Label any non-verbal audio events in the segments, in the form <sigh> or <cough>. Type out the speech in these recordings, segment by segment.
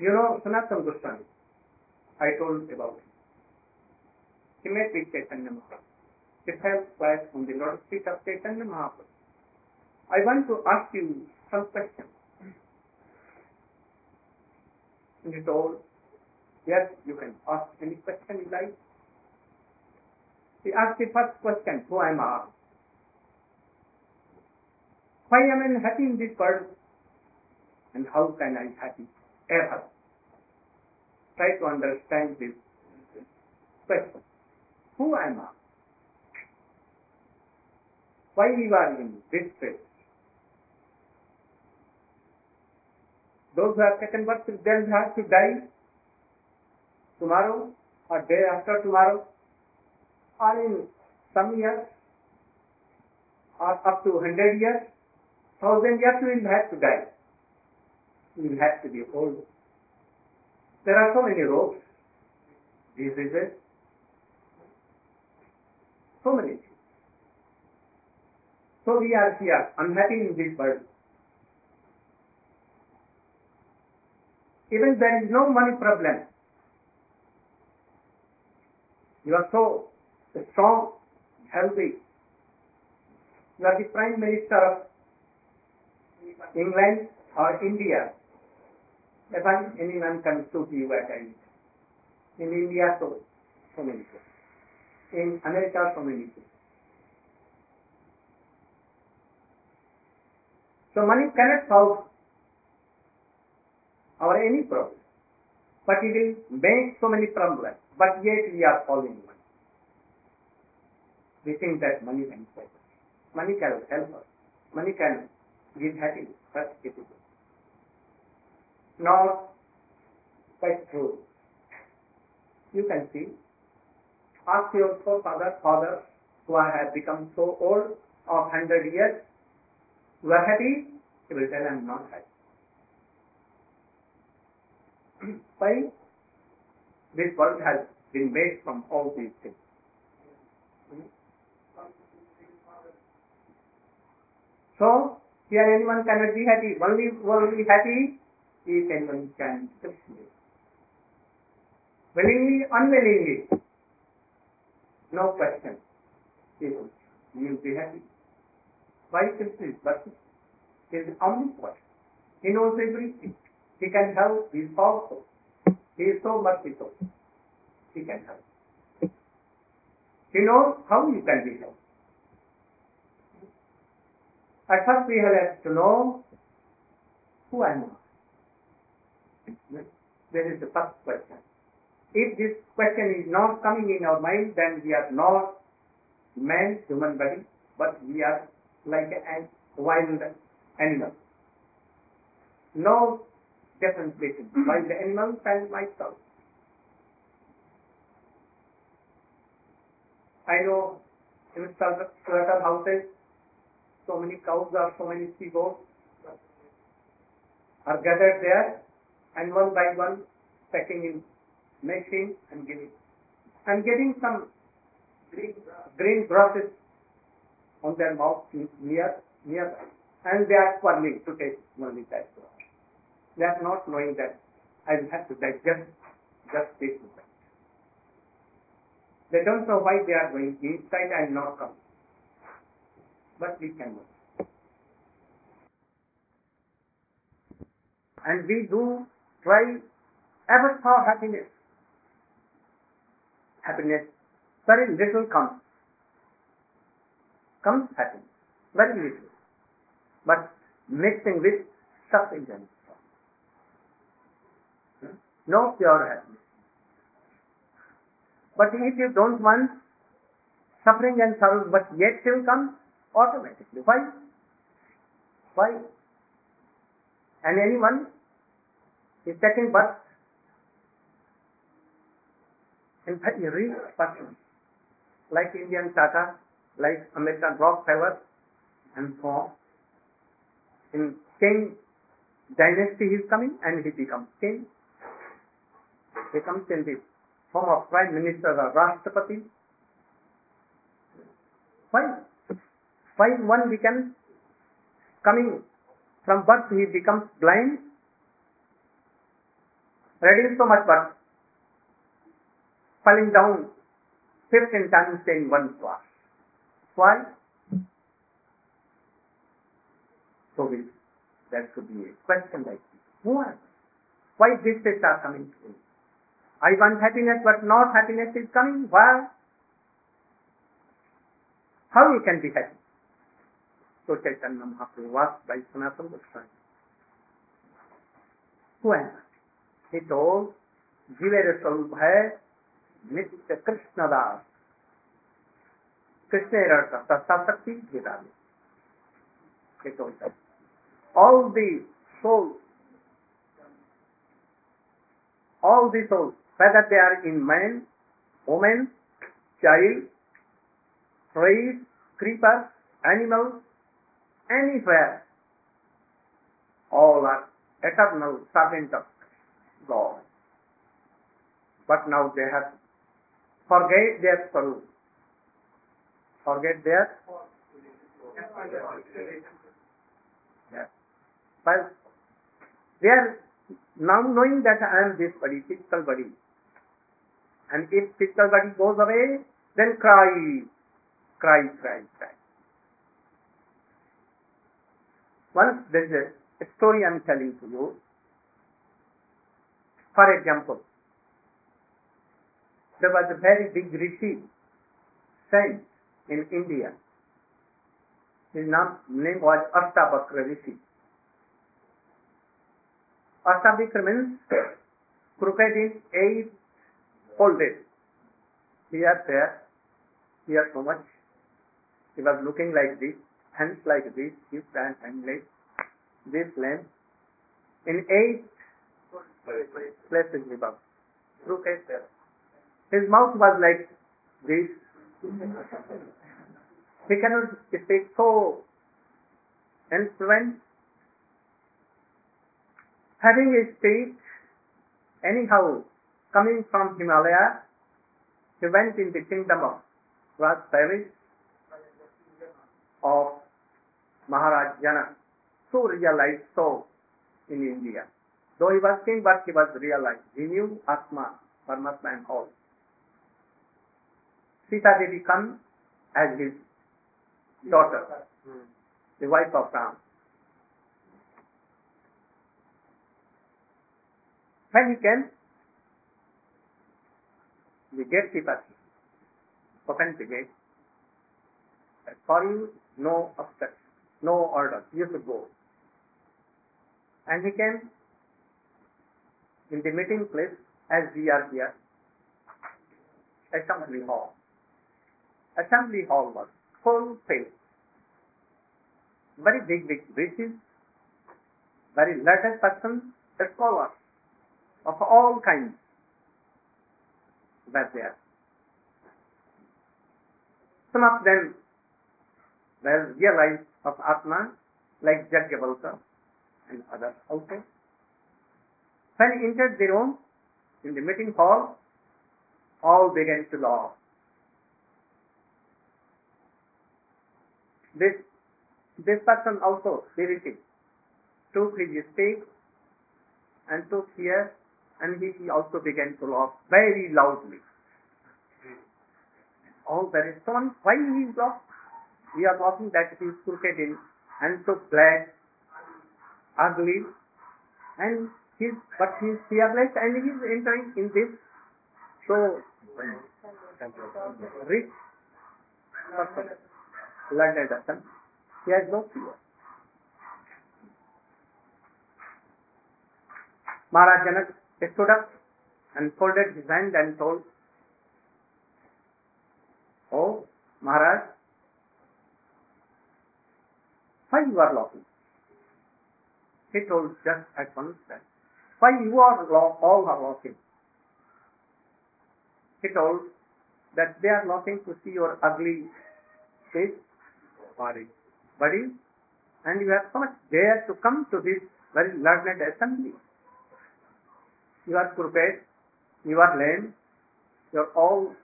You know Sanatana Goswami. I told about him. He met with Chaitanya Mahaprabhu. He fell flat on the lotus feet of Chaitanya Mahaprabhu. I want to ask you some questions. And he told, yes, you can ask any question you like. He asked the first question, who am I? Why am I happy in this world? And how can I happy ever? Try to understand this question. Who am I? Why we are in this state? Those who have taken birth will have to die tomorrow or day after tomorrow or in some years or up to 100 years, 1000 years we will have to die. We will have to be old. There are so many rogues, diseases, so many things. So we are here, unhappy in this world. Even there is no money problem. You are so strong, healthy. You are the Prime Minister of England or India. Even anyone can shoot you at any In India, so, so many people. In America, so many people. So money cannot solve our any problem. But it will make so many problems. But yet we are following money. We think that money can solve. Money can help us. Money can give happiness. But it is not quite true. You can see, ask your forefather, father, who have become so old of hundred years, you are happy? He will tell, I am not happy. <clears throat> Why? This world has been made from all these things. So, here anyone cannot be happy. Only one will be happy if anyone can live. Willingly, unwillingly, no question. He will be happy. Why simply? But he is omnipotent. He knows everything. He can help. He is powerful. He is so merciful. He can help. He knows how you can be helped. At first we have to know who I am. That is the first question. If this question is not coming in our mind, then we are not man, human body, but we are like a wild animal. No differentiation. Mm-hmm. Wild animals and myself. I know in certain houses so many cows or so many she-goats are gathered there and one by one packing in machine and giving. And getting some green, green grasses on their mouth near, nearby. And they are quarreling to take only that grass. They are not knowing that I will have to digest just this moment. They don't know why they are going inside and not coming but we can work. And we do try ever for happiness. Happiness, very little comes. Comes happiness, very little. But mixing with suffering and sorrow. Hmm? no pure happiness. But if you don't want suffering and sorrow, but yet still comes, automatically. Why? Why? And anyone is taking birth in a rich person, like Indian Tata, like American Rockefeller, and so on. In king dynasty he is coming and he becomes king. He comes in the form of prime minister or Rashtrapati. Why? Why one becomes coming from birth he becomes blind? Reading so much but falling down 15 times in one class. Why? So we, that should be a question like this. Why? Why these things are coming to me? I want happiness but not happiness is coming. Why? How you can be happy? So Chaitanya Mahaprabhu was by Sanatana Goswami. Who am I? He told, जीवेर स्वरूप है नित्य कृष्ण दास कृष्ण करता शक्ति भेदा He told that. All the souls, all the souls, whether they are in man, woman, child, trees, creepers, animals, anywhere, all are eternal servant of But now they have forget their sorrow. Forget their. But they are now knowing that I am this body, physical body. And if physical body goes away, then cry, cry, cry, cry. Once there is a story I am telling to you. For example, there was a very big rishi saint in India. His name was Astabakra Rishi. Astabakra means crooked in eight folded. Here, there, here so much. He was looking like this, hands like this, his hand and leg, this length. In eight places above. Crooked there. His mouth was like this. He cannot speak so influent. Having a speech, anyhow, coming from Himalaya, he went in the kingdom of Paris of Maharaj Janak. So realized so in India. Though he was king, but he was realized. He knew Atma, Paramatma and all. Sita Devi come as his daughter, the wife of Ram. When he came, the gatekeeper opened the gate. For you, no obstruction, no order. You should go. And he came in the meeting place as we are here, assembly hall. Assembly hall was full face. Very big, big bridges, very learned persons, scholars of all kinds were there. Some of them were realized of Atma, like Yajnavalkya and others also. When he entered the room, in the meeting hall, all began to laugh. This, this person also, Diriti, took his stick and took here and he also began to laugh very loudly. All there is someone, why he is laugh? We are laughing that he is crooked in and so black, ugly, and he's, but he is fearless and he is entering in this so rich person learned person, he has no fear. Maharaj Janak stood up and folded his hand and told, Oh, Maharaj, why you are laughing? He told just at once that, why you are all are laughing? He told that they are laughing to see your ugly face body. Body, and you have so much to come to this very learned assembly. You are crooked, you are lame, your all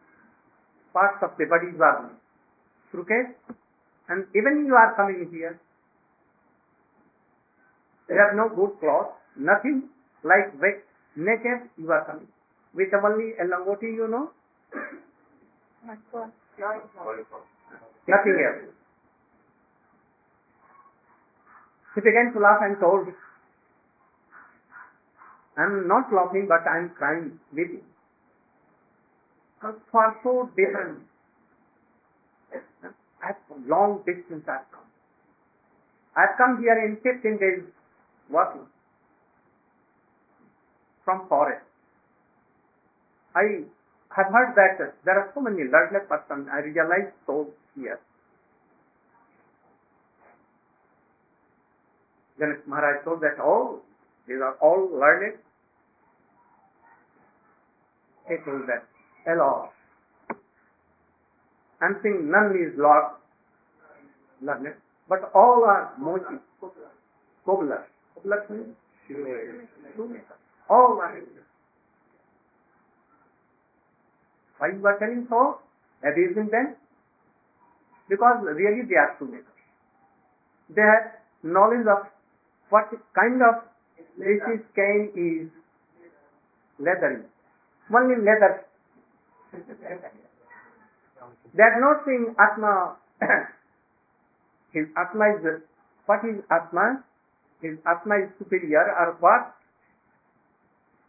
parts of the body are crooked, and even you are coming here. You have no good cloth, nothing like wet naked, you are coming. With only a langoti, you know, nothing else. He began to laugh and told, I'm not laughing, but I'm crying with you. For so different, at long distance I've come. I've come here in 15 days working from forest. I have heard that there are so many learned persons. I realize so here. Then Maharaj told that all, these are all learned. He told that, hello. I'm saying none is Lord learned, but all are mochi, cobblers. Cobblers means? Oh All are Why you are telling so? Abusing them? Because really they are shoemakers. They have knowledge of what kind of this cane is leathery. Only leather. they are not saying Atma. <coughs> his Atma is, what is Atma? His Atma is superior or what?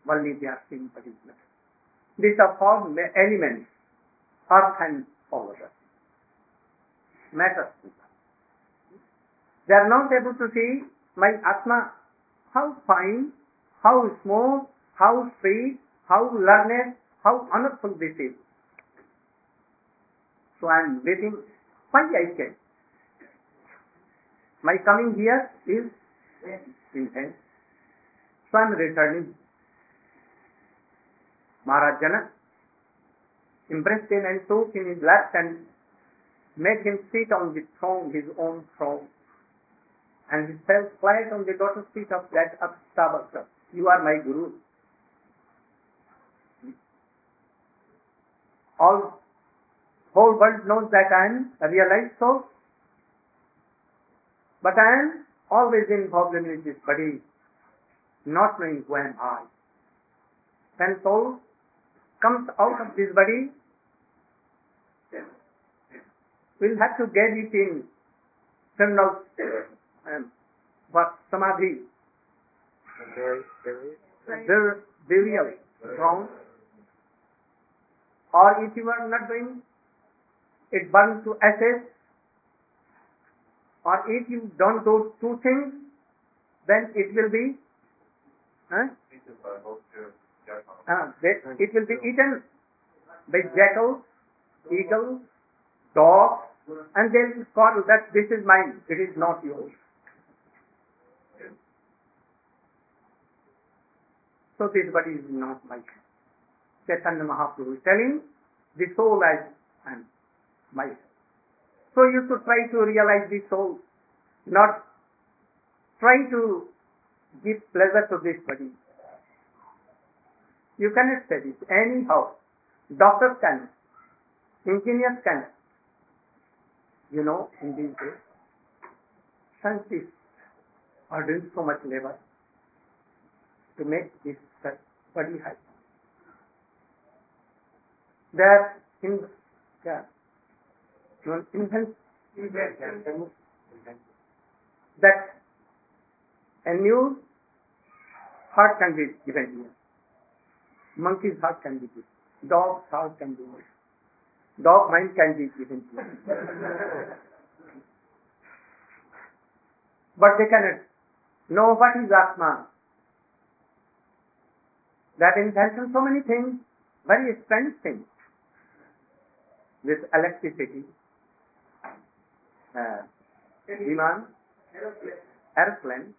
Saying particular. These are four elements, earth and water. Matter. They are not able to see my Atma, how fine, how smooth, how sweet, how learned, how honorable this is. So I am waiting. Why I came? My coming here is intense. So I am returning. Maharaj Janak embraced him and took him in his lap and made him sit on the throne, his own throne. And he fell flat on the lotus feet of that Astabakra. You are my Guru. All whole world knows that I am a realized soul. But I am always involved in this body, not knowing who am I. When soul comes out of this body, we'll have to get it in terminal um, what samadhi, the burial ground, or if you are not doing, it burns to ashes, or if you don't do two things, then it will be huh? Uh, it will be eaten by jackals, eagles, dogs, and they will call that this is mine, it is not yours. So this body is not my Chaitanya Mahaprabhu is telling the soul as and myself. So you should try to realize the soul, not try to give pleasure to this body. You cannot study this anyhow. Doctors can, engineers can. You know, in these days, scientists are doing so much labor to make this body high. There, in yeah, invent that a new heart can be given here. Monkey's heart can be given. Dog's heart can be given. Dog mind can be given. but they cannot know what is Atma. That intention so many things, very strange things. With electricity, uh, demand, airplane,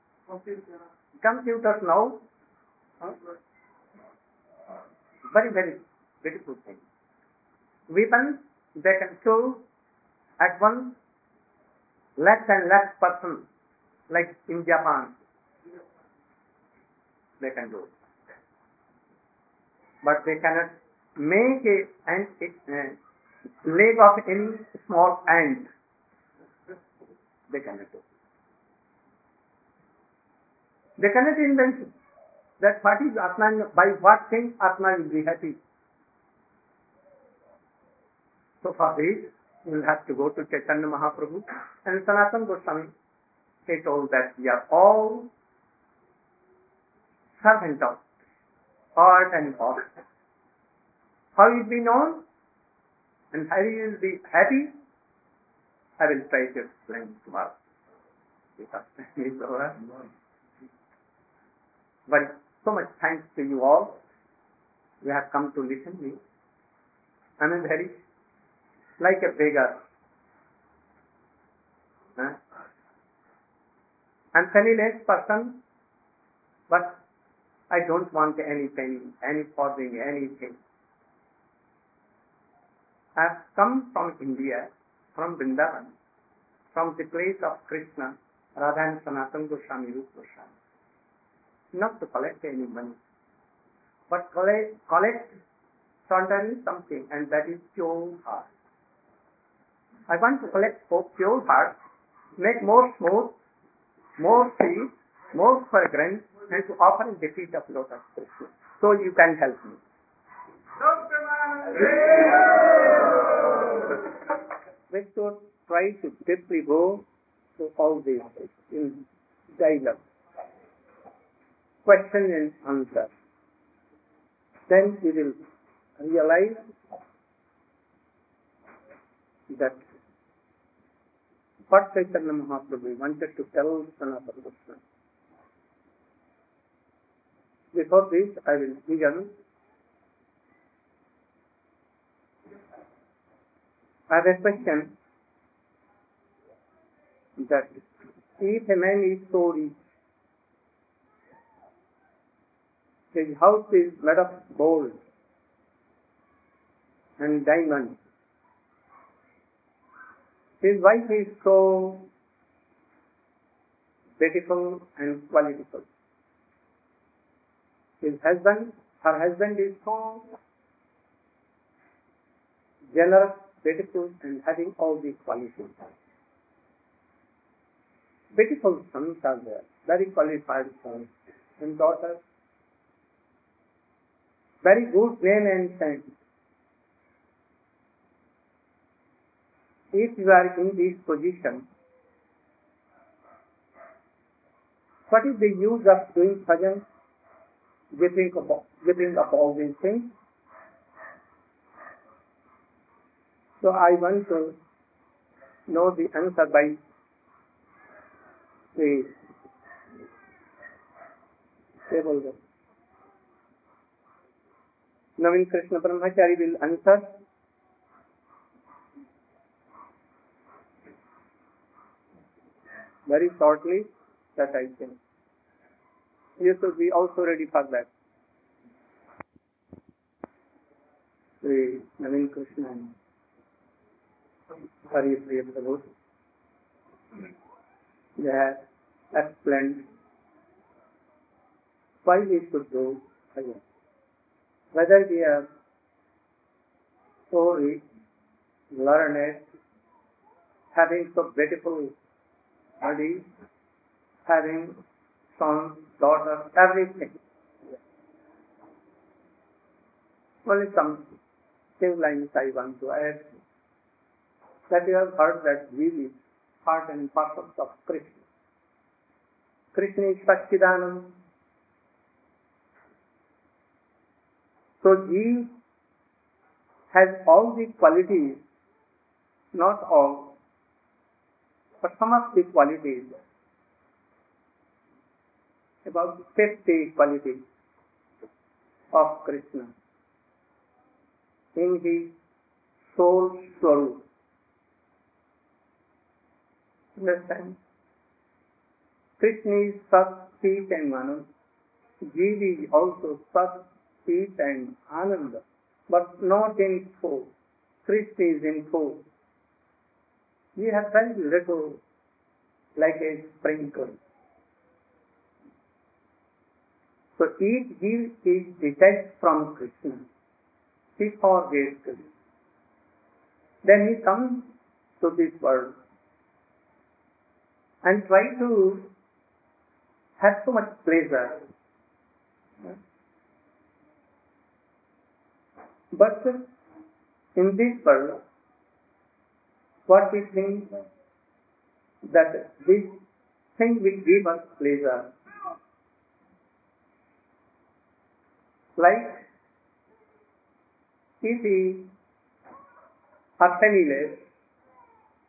computers now, huh? Very, very beautiful thing. Weapons, they can kill at once less and less person, like in Japan. They can do. But they cannot make a, an, a leg of any small ant. They cannot do. They cannot invent that what is Atma, by what thing Atma will be happy. So for this, you will have to go to Chaitanya Mahaprabhu and Sanatana Goswami. He told that we are all servant of art and God. How it be known and how you will be happy, I will try to explain tomorrow. Because time is over. But so much thanks to you all. You have come to listen me. I am very like a beggar. Huh? I'm penniless person, but I don't want any penny, any farthing, anything. I've come from India, from Vrindavan, from the place of Krishna, Radha and Sanatana Goswami, Rupa Goswami, not to collect any money, but collect, collect certainly something, and that is pure heart. I want to collect pure heart, make more smooth, more sweet, more fragrant, and to offer the feet of lotus Krishna. So you can help me. We should try to deeply go to all these in dialogue. Question and answer. Then we will realize that what Chaitanya Mahaprabhu wanted to tell Sanatana Goswami. Before this, I will begin I have a question that if a man is so rich, his house is made of gold and diamonds, his wife is so beautiful and qualitiful. His husband, her husband is so generous beautiful and having all these qualities. Beautiful sons are there, very qualified sons and daughters, very good men and saints. If you are in this position, what is the use of doing bhajan, giving up, giving up all these things? So I want to know the answer by the table. Naveen Krishna Brahmachari will answer very shortly that I think ये तो we also ready for that Naveen Krishna Hari Priya Prabhu यह explain five is to do again Whether we are so rich, learned, having so beautiful body, having sons, daughters, everything. Only some few lines I want to add that you have heard that we is part and parcel of Krishna. Krishna is Satchidanand. So he has all the qualities, not all, but some of the qualities, about 50 qualities of Krishna in his soul swarup. Understand? Krishna is Sat, Chit and Anand. Jeev is also Sat, Chit and Ananda, but not in full. Krishna is in full. We have very little like a sprinkle. So each jeev is detached from Krishna. He forgets Krishna. Then he comes to this world and try to have so much pleasure But in this world, what we think that this thing will give us pleasure. Like if we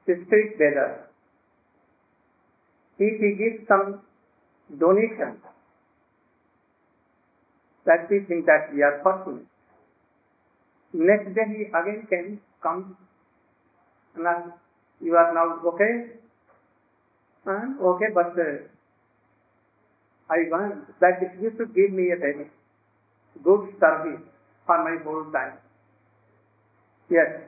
the street beggar, if he gives some donation, that we think that we are fortunate. Next day he again can come ask, you are now okay? And okay, but uh, I want that you should give me a very good service for my whole time. Yes,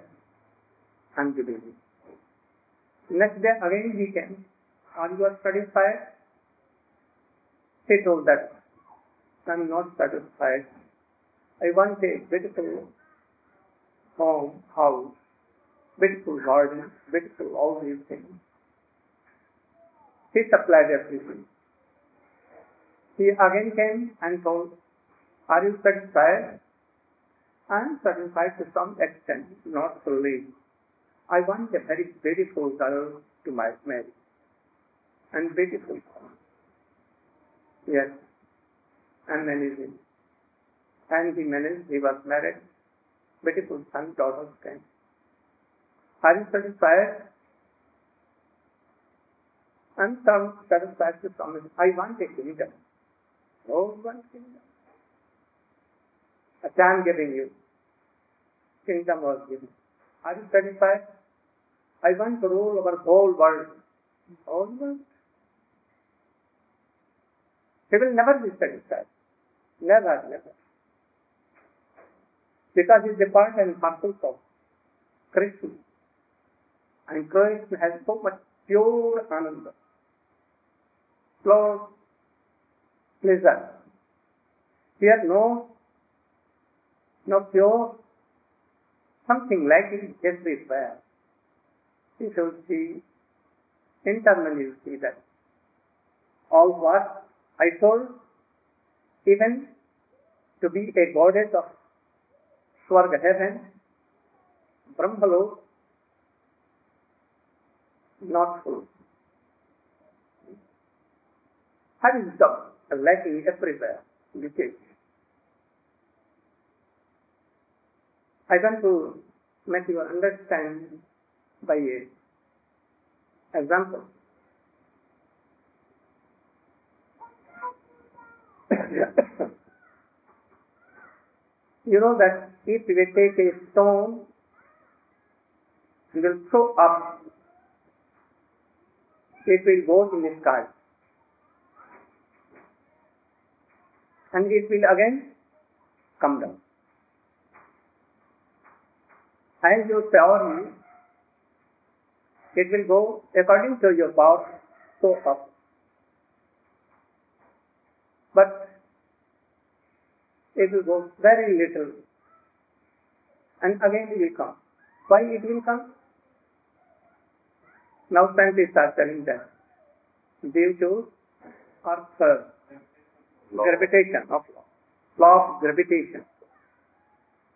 I'm giving you. Next day again he came. Are you satisfied? He told that I'm not satisfied. I want a beautiful home, house, beautiful garden, beautiful all these things. He supplied everything. He again came and told, Are you satisfied? I am satisfied to some extent, not fully. I want a very beautiful girl to my marry. And beautiful. Yes. And managing. And he managed, he was married. Beautiful son, daughters came. Are you satisfied? And some satisfied to some. I want a kingdom. Oh, one kingdom. A time giving you. Kingdom was given. Are you satisfied? I want to rule over the whole world. Whole world. He will never be satisfied. Never, never. Because he is a part and parcel of Krishna. And Krishna has so much pure ananda, pure pleasure. Here no, no pure, something like it everywhere. You should see, internally you see that. All what I told, even to be a goddess of Swarga heaven, Brahmalok, not full. Having stopped, lacking everywhere, leakage. I want to make you understand by a example. <coughs> you know that if we take a stone and will throw up, it will go in the sky. And it will again come down. As your power it will go according to your power, so up. But it will go very little and again it will come. Why it will come? Now scientists are telling that due to Earth's gravitation of law of gravitation.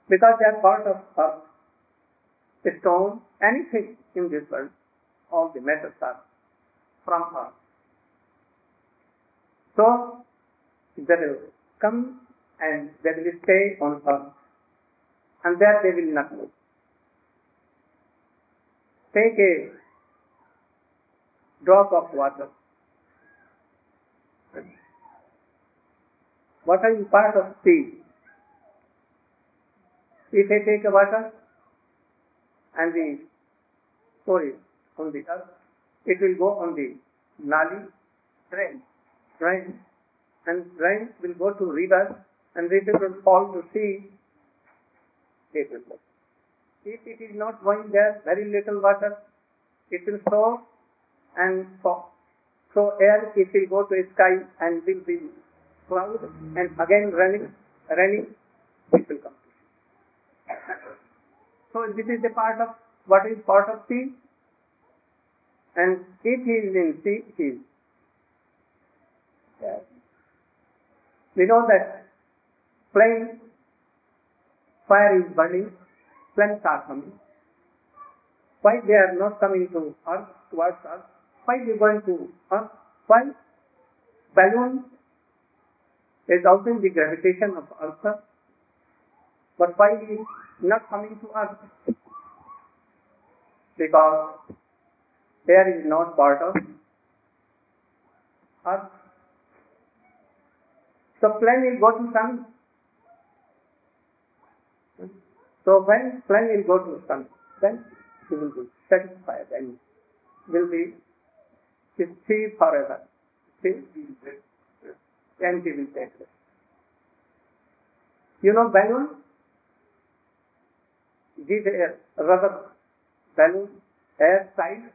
Because they are part of Earth, stone, anything in this world, all the metals are from Earth. So they will come and they will stay on Earth and there they will not move. Take a drop of water. Water is part of sea. If I take a water and we pour it on the earth, it will go on the nali, drain, drain, and drain will go to river, and river will fall to sea, it will. If it is not going there, very little water, it will flow and fall. So air, it will go to sky and will be cloud and again running, running, it will come. So this is the part of what is part of sea. And if he is in sea, he is. We know that flame, fire is burning, flames are coming. Why they are not coming to earth, towards earth? Why they going to earth? Why? Balloon is also in the gravitation of earth, but why it is not coming to earth? Because air is not part of earth. So plane will go to sun. So when plane will go to sun, then he will be satisfied and will be free forever. See? And he will take it. You know balloon? Give air, rubber balloon, air side,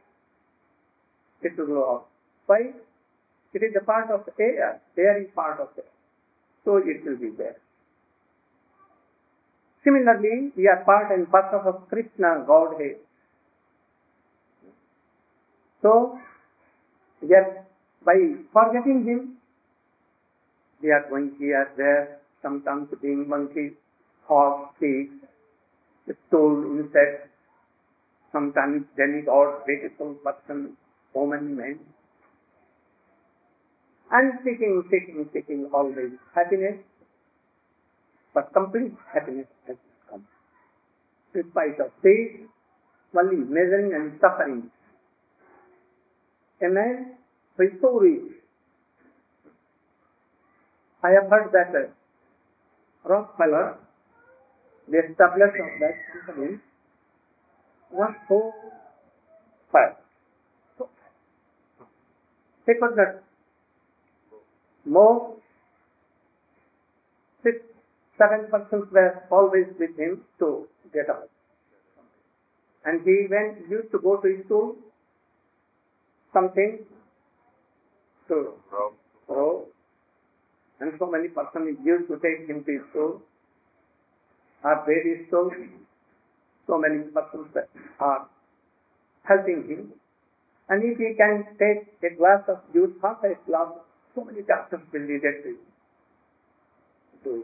it will go up. Why? It is a part of air. Air is part of air. So it will be there. Similarly, we are part and parcel of Krishna Godhead. So, are, by forgetting Him, we are going here, there, sometimes being monkeys, horse, pigs, stool, insects, sometimes demigod, beautiful person, woman, man. And seeking, seeking, seeking always happiness, but complete happiness has come. In spite of this, only misery and suffering. A man who is so rich, I have heard that uh, Rockefeller, the establisher of that company, was so fat. So. He could not move. Six, seven persons were always with him to get out. And he went, used to go to his school, something to row. And so many persons used to take him to his school, or baby school. So many persons are helping him. And if he can take a glass of juice, half a glass, so many doctors will it to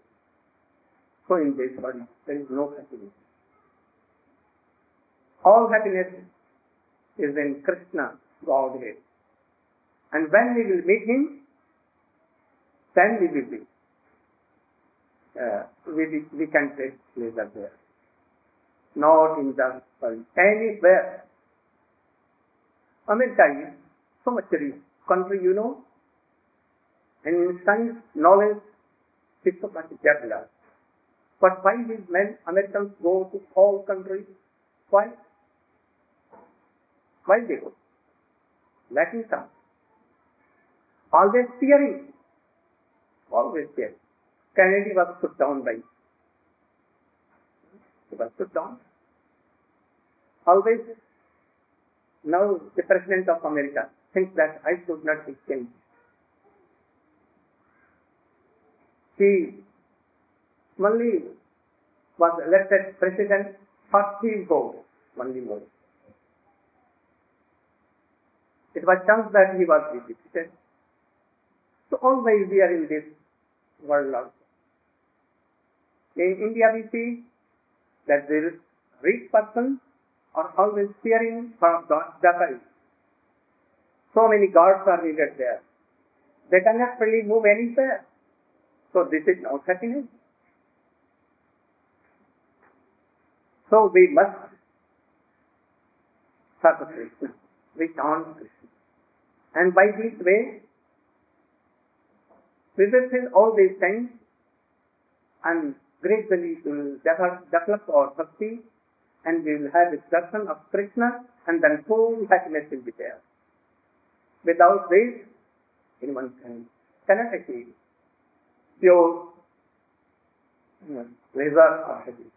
So in this body there is no happiness. All happiness is in Krishna, Godhead. And when we will meet him, then we will be, uh, we, we can take pleasure there. Not in the world, anywhere. America is so much rich country, you know, and in science, knowledge, so much developed. But why these men, Americans go to all countries? Why? Why they go? Lacking some. Always fearing. Always fearing. Kennedy was put down by. He was put down. Always. Now the President of America thinks that I should not be changed. He only was elected president for three votes, only more. It was chance that he was defeated. So always we are in this world also. In India we see that the rich persons are always fearing for God's devil. So many gods are needed there. They cannot really move anywhere. So this is not happiness. So we must serve Krishna with on Krishna. And by this way, we will feel all these things and gradually develop our bhakti and we will have instruction of Krishna and then full happiness will be there. Without this, anyone can, cannot achieve pure result of happiness.